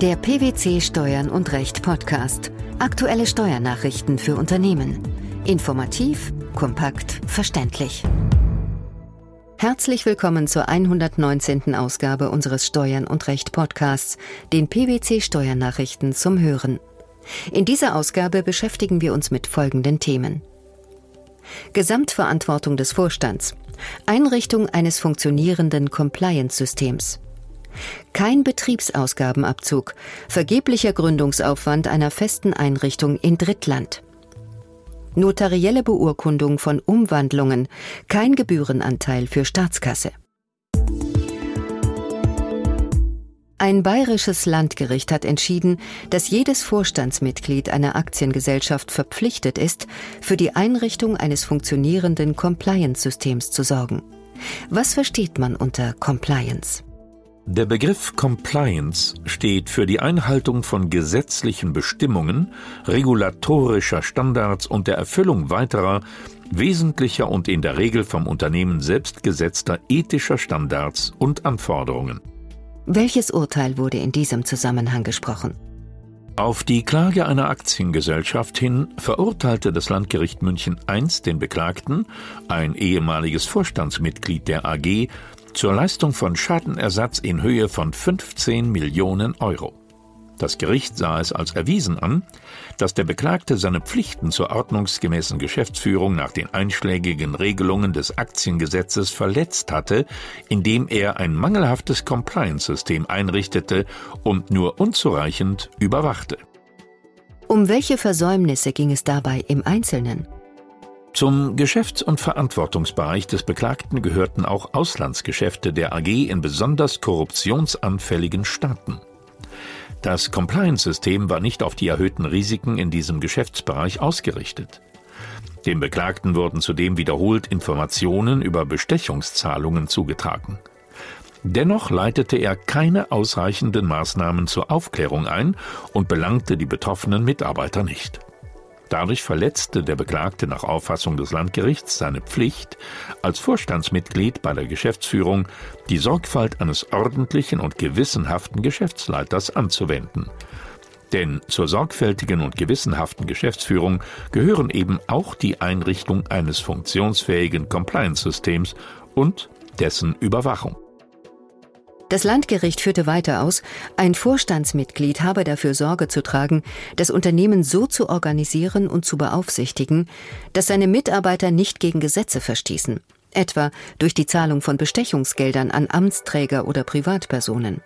Der PwC Steuern und Recht Podcast. Aktuelle Steuernachrichten für Unternehmen. Informativ, kompakt, verständlich. Herzlich willkommen zur 119. Ausgabe unseres Steuern und Recht Podcasts, den PwC Steuernachrichten zum Hören. In dieser Ausgabe beschäftigen wir uns mit folgenden Themen. Gesamtverantwortung des Vorstands. Einrichtung eines funktionierenden Compliance-Systems. Kein Betriebsausgabenabzug, vergeblicher Gründungsaufwand einer festen Einrichtung in Drittland. Notarielle Beurkundung von Umwandlungen, kein Gebührenanteil für Staatskasse. Ein bayerisches Landgericht hat entschieden, dass jedes Vorstandsmitglied einer Aktiengesellschaft verpflichtet ist, für die Einrichtung eines funktionierenden Compliance-Systems zu sorgen. Was versteht man unter Compliance? Der Begriff Compliance steht für die Einhaltung von gesetzlichen Bestimmungen, regulatorischer Standards und der Erfüllung weiterer, wesentlicher und in der Regel vom Unternehmen selbst gesetzter ethischer Standards und Anforderungen. Welches Urteil wurde in diesem Zusammenhang gesprochen? Auf die Klage einer Aktiengesellschaft hin verurteilte das Landgericht München I den Beklagten, ein ehemaliges Vorstandsmitglied der AG, zur Leistung von Schadenersatz in Höhe von 15 Millionen Euro. Das Gericht sah es als erwiesen an, dass der Beklagte seine Pflichten zur ordnungsgemäßen Geschäftsführung nach den einschlägigen Regelungen des Aktiengesetzes verletzt hatte, indem er ein mangelhaftes Compliance-System einrichtete und nur unzureichend überwachte. Um welche Versäumnisse ging es dabei im Einzelnen? Zum Geschäfts- und Verantwortungsbereich des Beklagten gehörten auch Auslandsgeschäfte der AG in besonders korruptionsanfälligen Staaten. Das Compliance-System war nicht auf die erhöhten Risiken in diesem Geschäftsbereich ausgerichtet. Dem Beklagten wurden zudem wiederholt Informationen über Bestechungszahlungen zugetragen. Dennoch leitete er keine ausreichenden Maßnahmen zur Aufklärung ein und belangte die betroffenen Mitarbeiter nicht. Dadurch verletzte der Beklagte nach Auffassung des Landgerichts seine Pflicht, als Vorstandsmitglied bei der Geschäftsführung die Sorgfalt eines ordentlichen und gewissenhaften Geschäftsleiters anzuwenden. Denn zur sorgfältigen und gewissenhaften Geschäftsführung gehören eben auch die Einrichtung eines funktionsfähigen Compliance-Systems und dessen Überwachung. Das Landgericht führte weiter aus, ein Vorstandsmitglied habe dafür Sorge zu tragen, das Unternehmen so zu organisieren und zu beaufsichtigen, dass seine Mitarbeiter nicht gegen Gesetze verstießen, etwa durch die Zahlung von Bestechungsgeldern an Amtsträger oder Privatpersonen.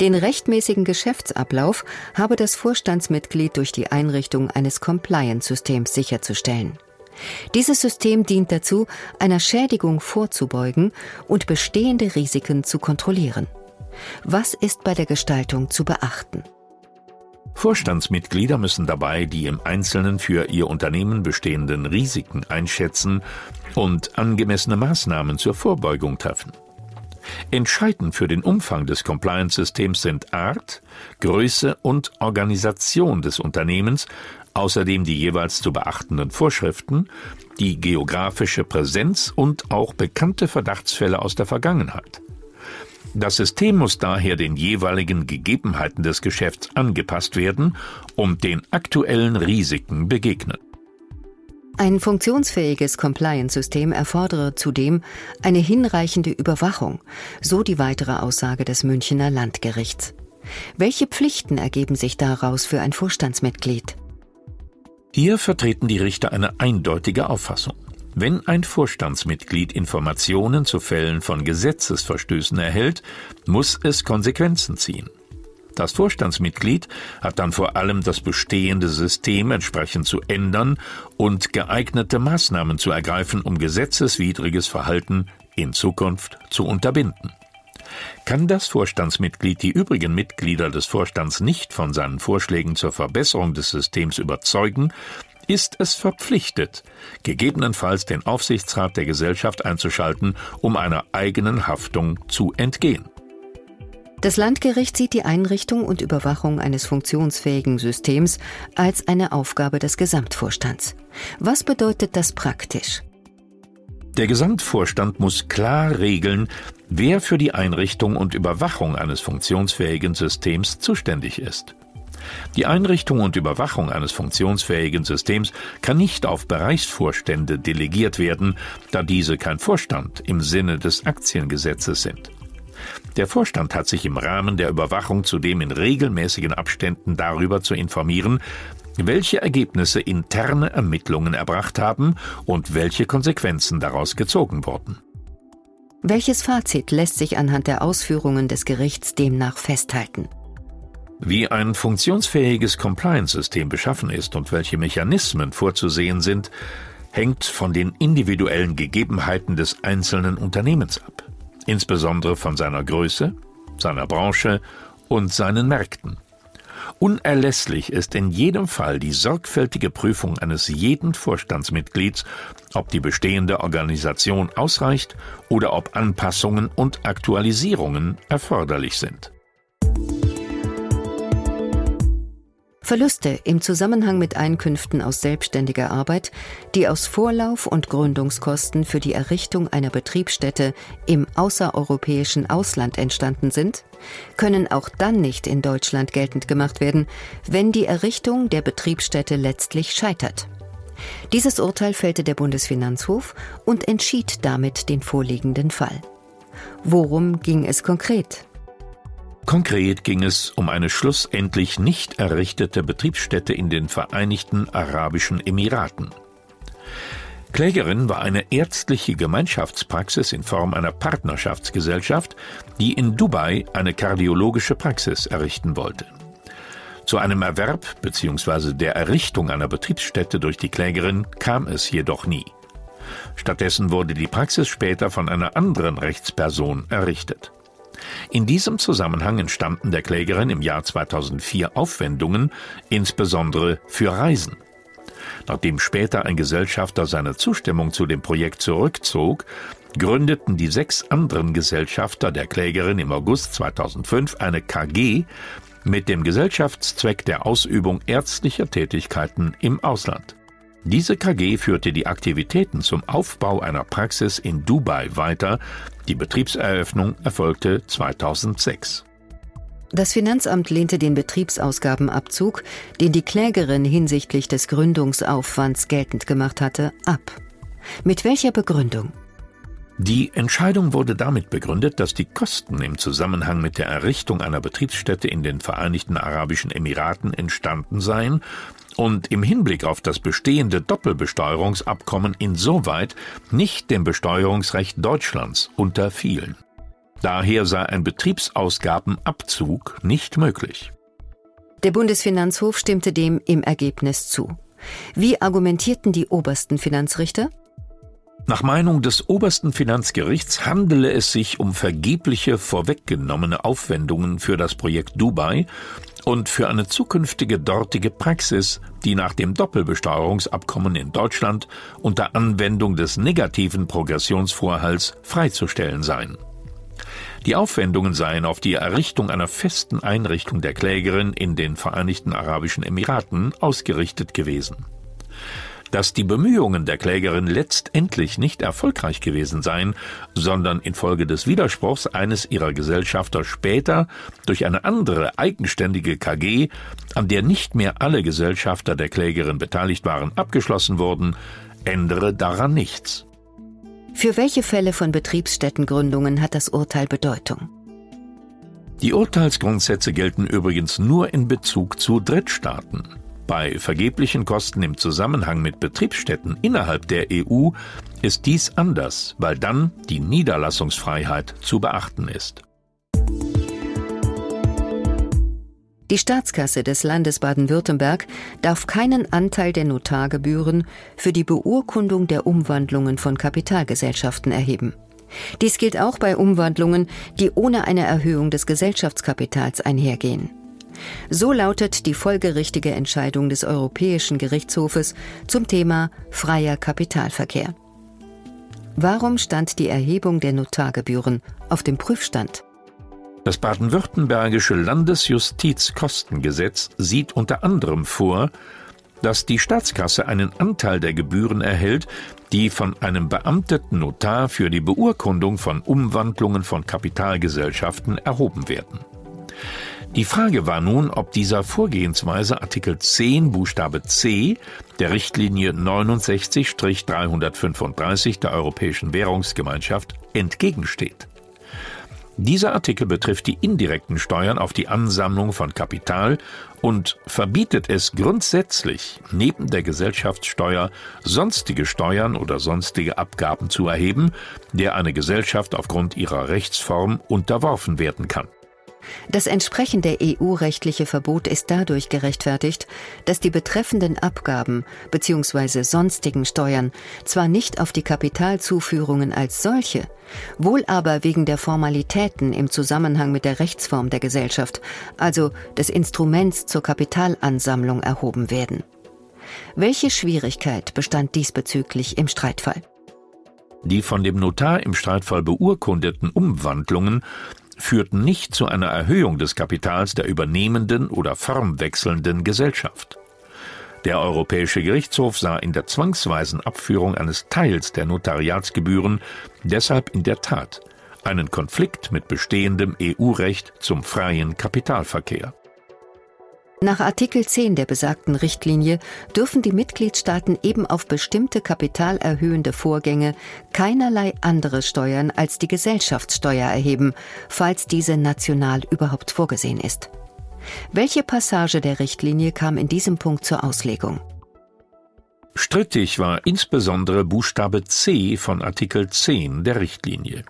Den rechtmäßigen Geschäftsablauf habe das Vorstandsmitglied durch die Einrichtung eines Compliance-Systems sicherzustellen. Dieses System dient dazu, einer Schädigung vorzubeugen und bestehende Risiken zu kontrollieren. Was ist bei der Gestaltung zu beachten? Vorstandsmitglieder müssen dabei die im Einzelnen für ihr Unternehmen bestehenden Risiken einschätzen und angemessene Maßnahmen zur Vorbeugung treffen. Entscheidend für den Umfang des Compliance-Systems sind Art, Größe und Organisation des Unternehmens außerdem die jeweils zu beachtenden Vorschriften, die geografische Präsenz und auch bekannte Verdachtsfälle aus der Vergangenheit. Das System muss daher den jeweiligen Gegebenheiten des Geschäfts angepasst werden und den aktuellen Risiken begegnen. Ein funktionsfähiges Compliance-System erfordere zudem eine hinreichende Überwachung, so die weitere Aussage des Münchener Landgerichts. Welche Pflichten ergeben sich daraus für ein Vorstandsmitglied? Hier vertreten die Richter eine eindeutige Auffassung. Wenn ein Vorstandsmitglied Informationen zu Fällen von Gesetzesverstößen erhält, muss es Konsequenzen ziehen. Das Vorstandsmitglied hat dann vor allem das bestehende System entsprechend zu ändern und geeignete Maßnahmen zu ergreifen, um gesetzeswidriges Verhalten in Zukunft zu unterbinden. Kann das Vorstandsmitglied die übrigen Mitglieder des Vorstands nicht von seinen Vorschlägen zur Verbesserung des Systems überzeugen, ist es verpflichtet, gegebenenfalls den Aufsichtsrat der Gesellschaft einzuschalten, um einer eigenen Haftung zu entgehen. Das Landgericht sieht die Einrichtung und Überwachung eines funktionsfähigen Systems als eine Aufgabe des Gesamtvorstands. Was bedeutet das praktisch? Der Gesamtvorstand muss klar regeln, wer für die Einrichtung und Überwachung eines funktionsfähigen Systems zuständig ist. Die Einrichtung und Überwachung eines funktionsfähigen Systems kann nicht auf Bereichsvorstände delegiert werden, da diese kein Vorstand im Sinne des Aktiengesetzes sind. Der Vorstand hat sich im Rahmen der Überwachung zudem in regelmäßigen Abständen darüber zu informieren, welche Ergebnisse interne Ermittlungen erbracht haben und welche Konsequenzen daraus gezogen wurden. Welches Fazit lässt sich anhand der Ausführungen des Gerichts demnach festhalten? Wie ein funktionsfähiges Compliance-System beschaffen ist und welche Mechanismen vorzusehen sind, hängt von den individuellen Gegebenheiten des einzelnen Unternehmens ab, insbesondere von seiner Größe, seiner Branche und seinen Märkten. Unerlässlich ist in jedem Fall die sorgfältige Prüfung eines jeden Vorstandsmitglieds, ob die bestehende Organisation ausreicht oder ob Anpassungen und Aktualisierungen erforderlich sind. Verluste im Zusammenhang mit Einkünften aus selbstständiger Arbeit, die aus Vorlauf- und Gründungskosten für die Errichtung einer Betriebsstätte im außereuropäischen Ausland entstanden sind, können auch dann nicht in Deutschland geltend gemacht werden, wenn die Errichtung der Betriebsstätte letztlich scheitert. Dieses Urteil fällte der Bundesfinanzhof und entschied damit den vorliegenden Fall. Worum ging es konkret? Konkret ging es um eine schlussendlich nicht errichtete Betriebsstätte in den Vereinigten Arabischen Emiraten. Klägerin war eine ärztliche Gemeinschaftspraxis in Form einer Partnerschaftsgesellschaft, die in Dubai eine kardiologische Praxis errichten wollte. Zu einem Erwerb bzw. der Errichtung einer Betriebsstätte durch die Klägerin kam es jedoch nie. Stattdessen wurde die Praxis später von einer anderen Rechtsperson errichtet. In diesem Zusammenhang entstanden der Klägerin im Jahr 2004 Aufwendungen, insbesondere für Reisen. Nachdem später ein Gesellschafter seine Zustimmung zu dem Projekt zurückzog, gründeten die sechs anderen Gesellschafter der Klägerin im August 2005 eine KG mit dem Gesellschaftszweck der Ausübung ärztlicher Tätigkeiten im Ausland. Diese KG führte die Aktivitäten zum Aufbau einer Praxis in Dubai weiter. Die Betriebseröffnung erfolgte 2006. Das Finanzamt lehnte den Betriebsausgabenabzug, den die Klägerin hinsichtlich des Gründungsaufwands geltend gemacht hatte, ab. Mit welcher Begründung? Die Entscheidung wurde damit begründet, dass die Kosten im Zusammenhang mit der Errichtung einer Betriebsstätte in den Vereinigten Arabischen Emiraten entstanden seien und im Hinblick auf das bestehende Doppelbesteuerungsabkommen insoweit nicht dem Besteuerungsrecht Deutschlands unterfielen. Daher sei ein Betriebsausgabenabzug nicht möglich. Der Bundesfinanzhof stimmte dem im Ergebnis zu. Wie argumentierten die obersten Finanzrichter? Nach Meinung des obersten Finanzgerichts handele es sich um vergebliche vorweggenommene Aufwendungen für das Projekt Dubai und für eine zukünftige dortige Praxis, die nach dem Doppelbesteuerungsabkommen in Deutschland unter Anwendung des negativen Progressionsvorhalts freizustellen seien. Die Aufwendungen seien auf die Errichtung einer festen Einrichtung der Klägerin in den Vereinigten Arabischen Emiraten ausgerichtet gewesen. Dass die Bemühungen der Klägerin letztendlich nicht erfolgreich gewesen seien, sondern infolge des Widerspruchs eines ihrer Gesellschafter später durch eine andere eigenständige KG, an der nicht mehr alle Gesellschafter der Klägerin beteiligt waren, abgeschlossen wurden, ändere daran nichts. Für welche Fälle von Betriebsstättengründungen hat das Urteil Bedeutung? Die Urteilsgrundsätze gelten übrigens nur in Bezug zu Drittstaaten. Bei vergeblichen Kosten im Zusammenhang mit Betriebsstätten innerhalb der EU ist dies anders, weil dann die Niederlassungsfreiheit zu beachten ist. Die Staatskasse des Landes Baden-Württemberg darf keinen Anteil der Notargebühren für die Beurkundung der Umwandlungen von Kapitalgesellschaften erheben. Dies gilt auch bei Umwandlungen, die ohne eine Erhöhung des Gesellschaftskapitals einhergehen. So lautet die folgerichtige Entscheidung des Europäischen Gerichtshofes zum Thema freier Kapitalverkehr. Warum stand die Erhebung der Notargebühren auf dem Prüfstand? Das baden-württembergische Landesjustizkostengesetz sieht unter anderem vor, dass die Staatskasse einen Anteil der Gebühren erhält, die von einem beamteten Notar für die Beurkundung von Umwandlungen von Kapitalgesellschaften erhoben werden. Die Frage war nun, ob dieser Vorgehensweise Artikel 10 Buchstabe C der Richtlinie 69-335 der Europäischen Währungsgemeinschaft entgegensteht. Dieser Artikel betrifft die indirekten Steuern auf die Ansammlung von Kapital und verbietet es grundsätzlich, neben der Gesellschaftssteuer sonstige Steuern oder sonstige Abgaben zu erheben, der eine Gesellschaft aufgrund ihrer Rechtsform unterworfen werden kann. Das entsprechende EU-rechtliche Verbot ist dadurch gerechtfertigt, dass die betreffenden Abgaben bzw. sonstigen Steuern zwar nicht auf die Kapitalzuführungen als solche, wohl aber wegen der Formalitäten im Zusammenhang mit der Rechtsform der Gesellschaft, also des Instruments zur Kapitalansammlung erhoben werden. Welche Schwierigkeit bestand diesbezüglich im Streitfall? Die von dem Notar im Streitfall beurkundeten Umwandlungen führten nicht zu einer Erhöhung des Kapitals der übernehmenden oder formwechselnden Gesellschaft. Der Europäische Gerichtshof sah in der zwangsweisen Abführung eines Teils der Notariatsgebühren deshalb in der Tat einen Konflikt mit bestehendem EU-Recht zum freien Kapitalverkehr. Nach Artikel 10 der besagten Richtlinie dürfen die Mitgliedstaaten eben auf bestimmte kapitalerhöhende Vorgänge keinerlei andere Steuern als die Gesellschaftssteuer erheben, falls diese national überhaupt vorgesehen ist. Welche Passage der Richtlinie kam in diesem Punkt zur Auslegung? Strittig war insbesondere Buchstabe C von Artikel 10 der Richtlinie.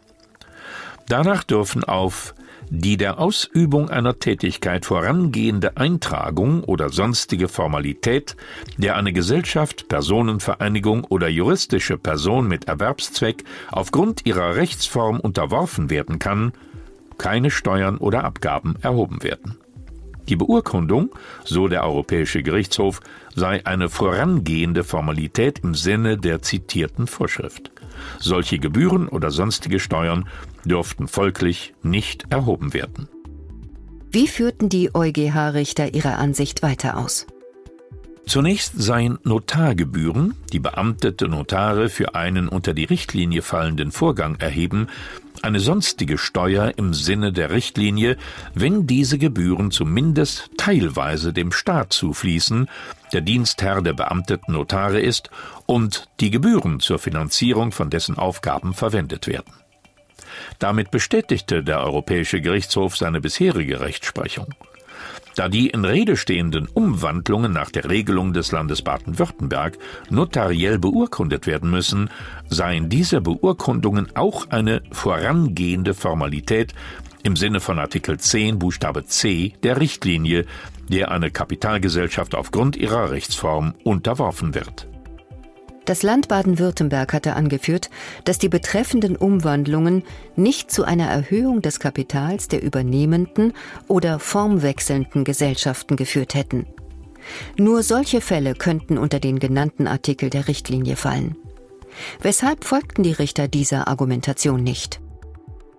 Danach dürfen auf die der Ausübung einer Tätigkeit vorangehende Eintragung oder sonstige Formalität, der eine Gesellschaft, Personenvereinigung oder juristische Person mit Erwerbszweck aufgrund ihrer Rechtsform unterworfen werden kann, keine Steuern oder Abgaben erhoben werden. Die Beurkundung, so der Europäische Gerichtshof, sei eine vorangehende Formalität im Sinne der zitierten Vorschrift. Solche Gebühren oder sonstige Steuern dürften folglich nicht erhoben werden. Wie führten die EuGH-Richter ihre Ansicht weiter aus? Zunächst seien Notargebühren, die beamtete Notare für einen unter die Richtlinie fallenden Vorgang erheben, eine sonstige Steuer im Sinne der Richtlinie, wenn diese Gebühren zumindest teilweise dem Staat zufließen, der Dienstherr der beamteten Notare ist und die Gebühren zur Finanzierung von dessen Aufgaben verwendet werden. Damit bestätigte der Europäische Gerichtshof seine bisherige Rechtsprechung. Da die in Rede stehenden Umwandlungen nach der Regelung des Landes Baden-Württemberg notariell beurkundet werden müssen, seien diese Beurkundungen auch eine vorangehende Formalität im Sinne von Artikel 10 Buchstabe C der Richtlinie, der eine Kapitalgesellschaft aufgrund ihrer Rechtsform unterworfen wird. Das Land Baden-Württemberg hatte angeführt, dass die betreffenden Umwandlungen nicht zu einer Erhöhung des Kapitals der übernehmenden oder formwechselnden Gesellschaften geführt hätten. Nur solche Fälle könnten unter den genannten Artikel der Richtlinie fallen. Weshalb folgten die Richter dieser Argumentation nicht?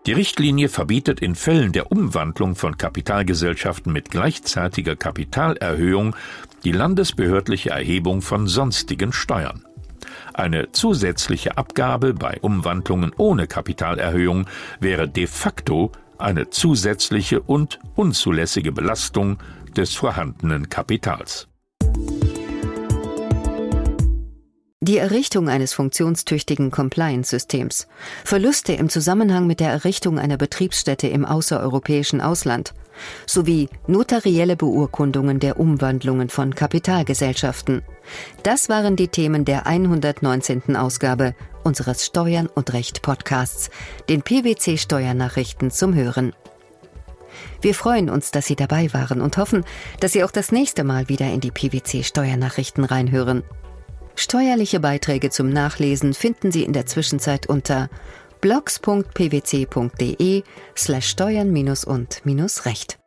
Die Richtlinie verbietet in Fällen der Umwandlung von Kapitalgesellschaften mit gleichzeitiger Kapitalerhöhung die landesbehördliche Erhebung von sonstigen Steuern. Eine zusätzliche Abgabe bei Umwandlungen ohne Kapitalerhöhung wäre de facto eine zusätzliche und unzulässige Belastung des vorhandenen Kapitals. Die Errichtung eines funktionstüchtigen Compliance-Systems, Verluste im Zusammenhang mit der Errichtung einer Betriebsstätte im außereuropäischen Ausland sowie notarielle Beurkundungen der Umwandlungen von Kapitalgesellschaften. Das waren die Themen der 119. Ausgabe unseres Steuern und Recht Podcasts, den PwC Steuernachrichten zum Hören. Wir freuen uns, dass Sie dabei waren und hoffen, dass Sie auch das nächste Mal wieder in die PwC Steuernachrichten reinhören. Steuerliche Beiträge zum Nachlesen finden Sie in der Zwischenzeit unter blogs.pwc.de slash steuern und recht.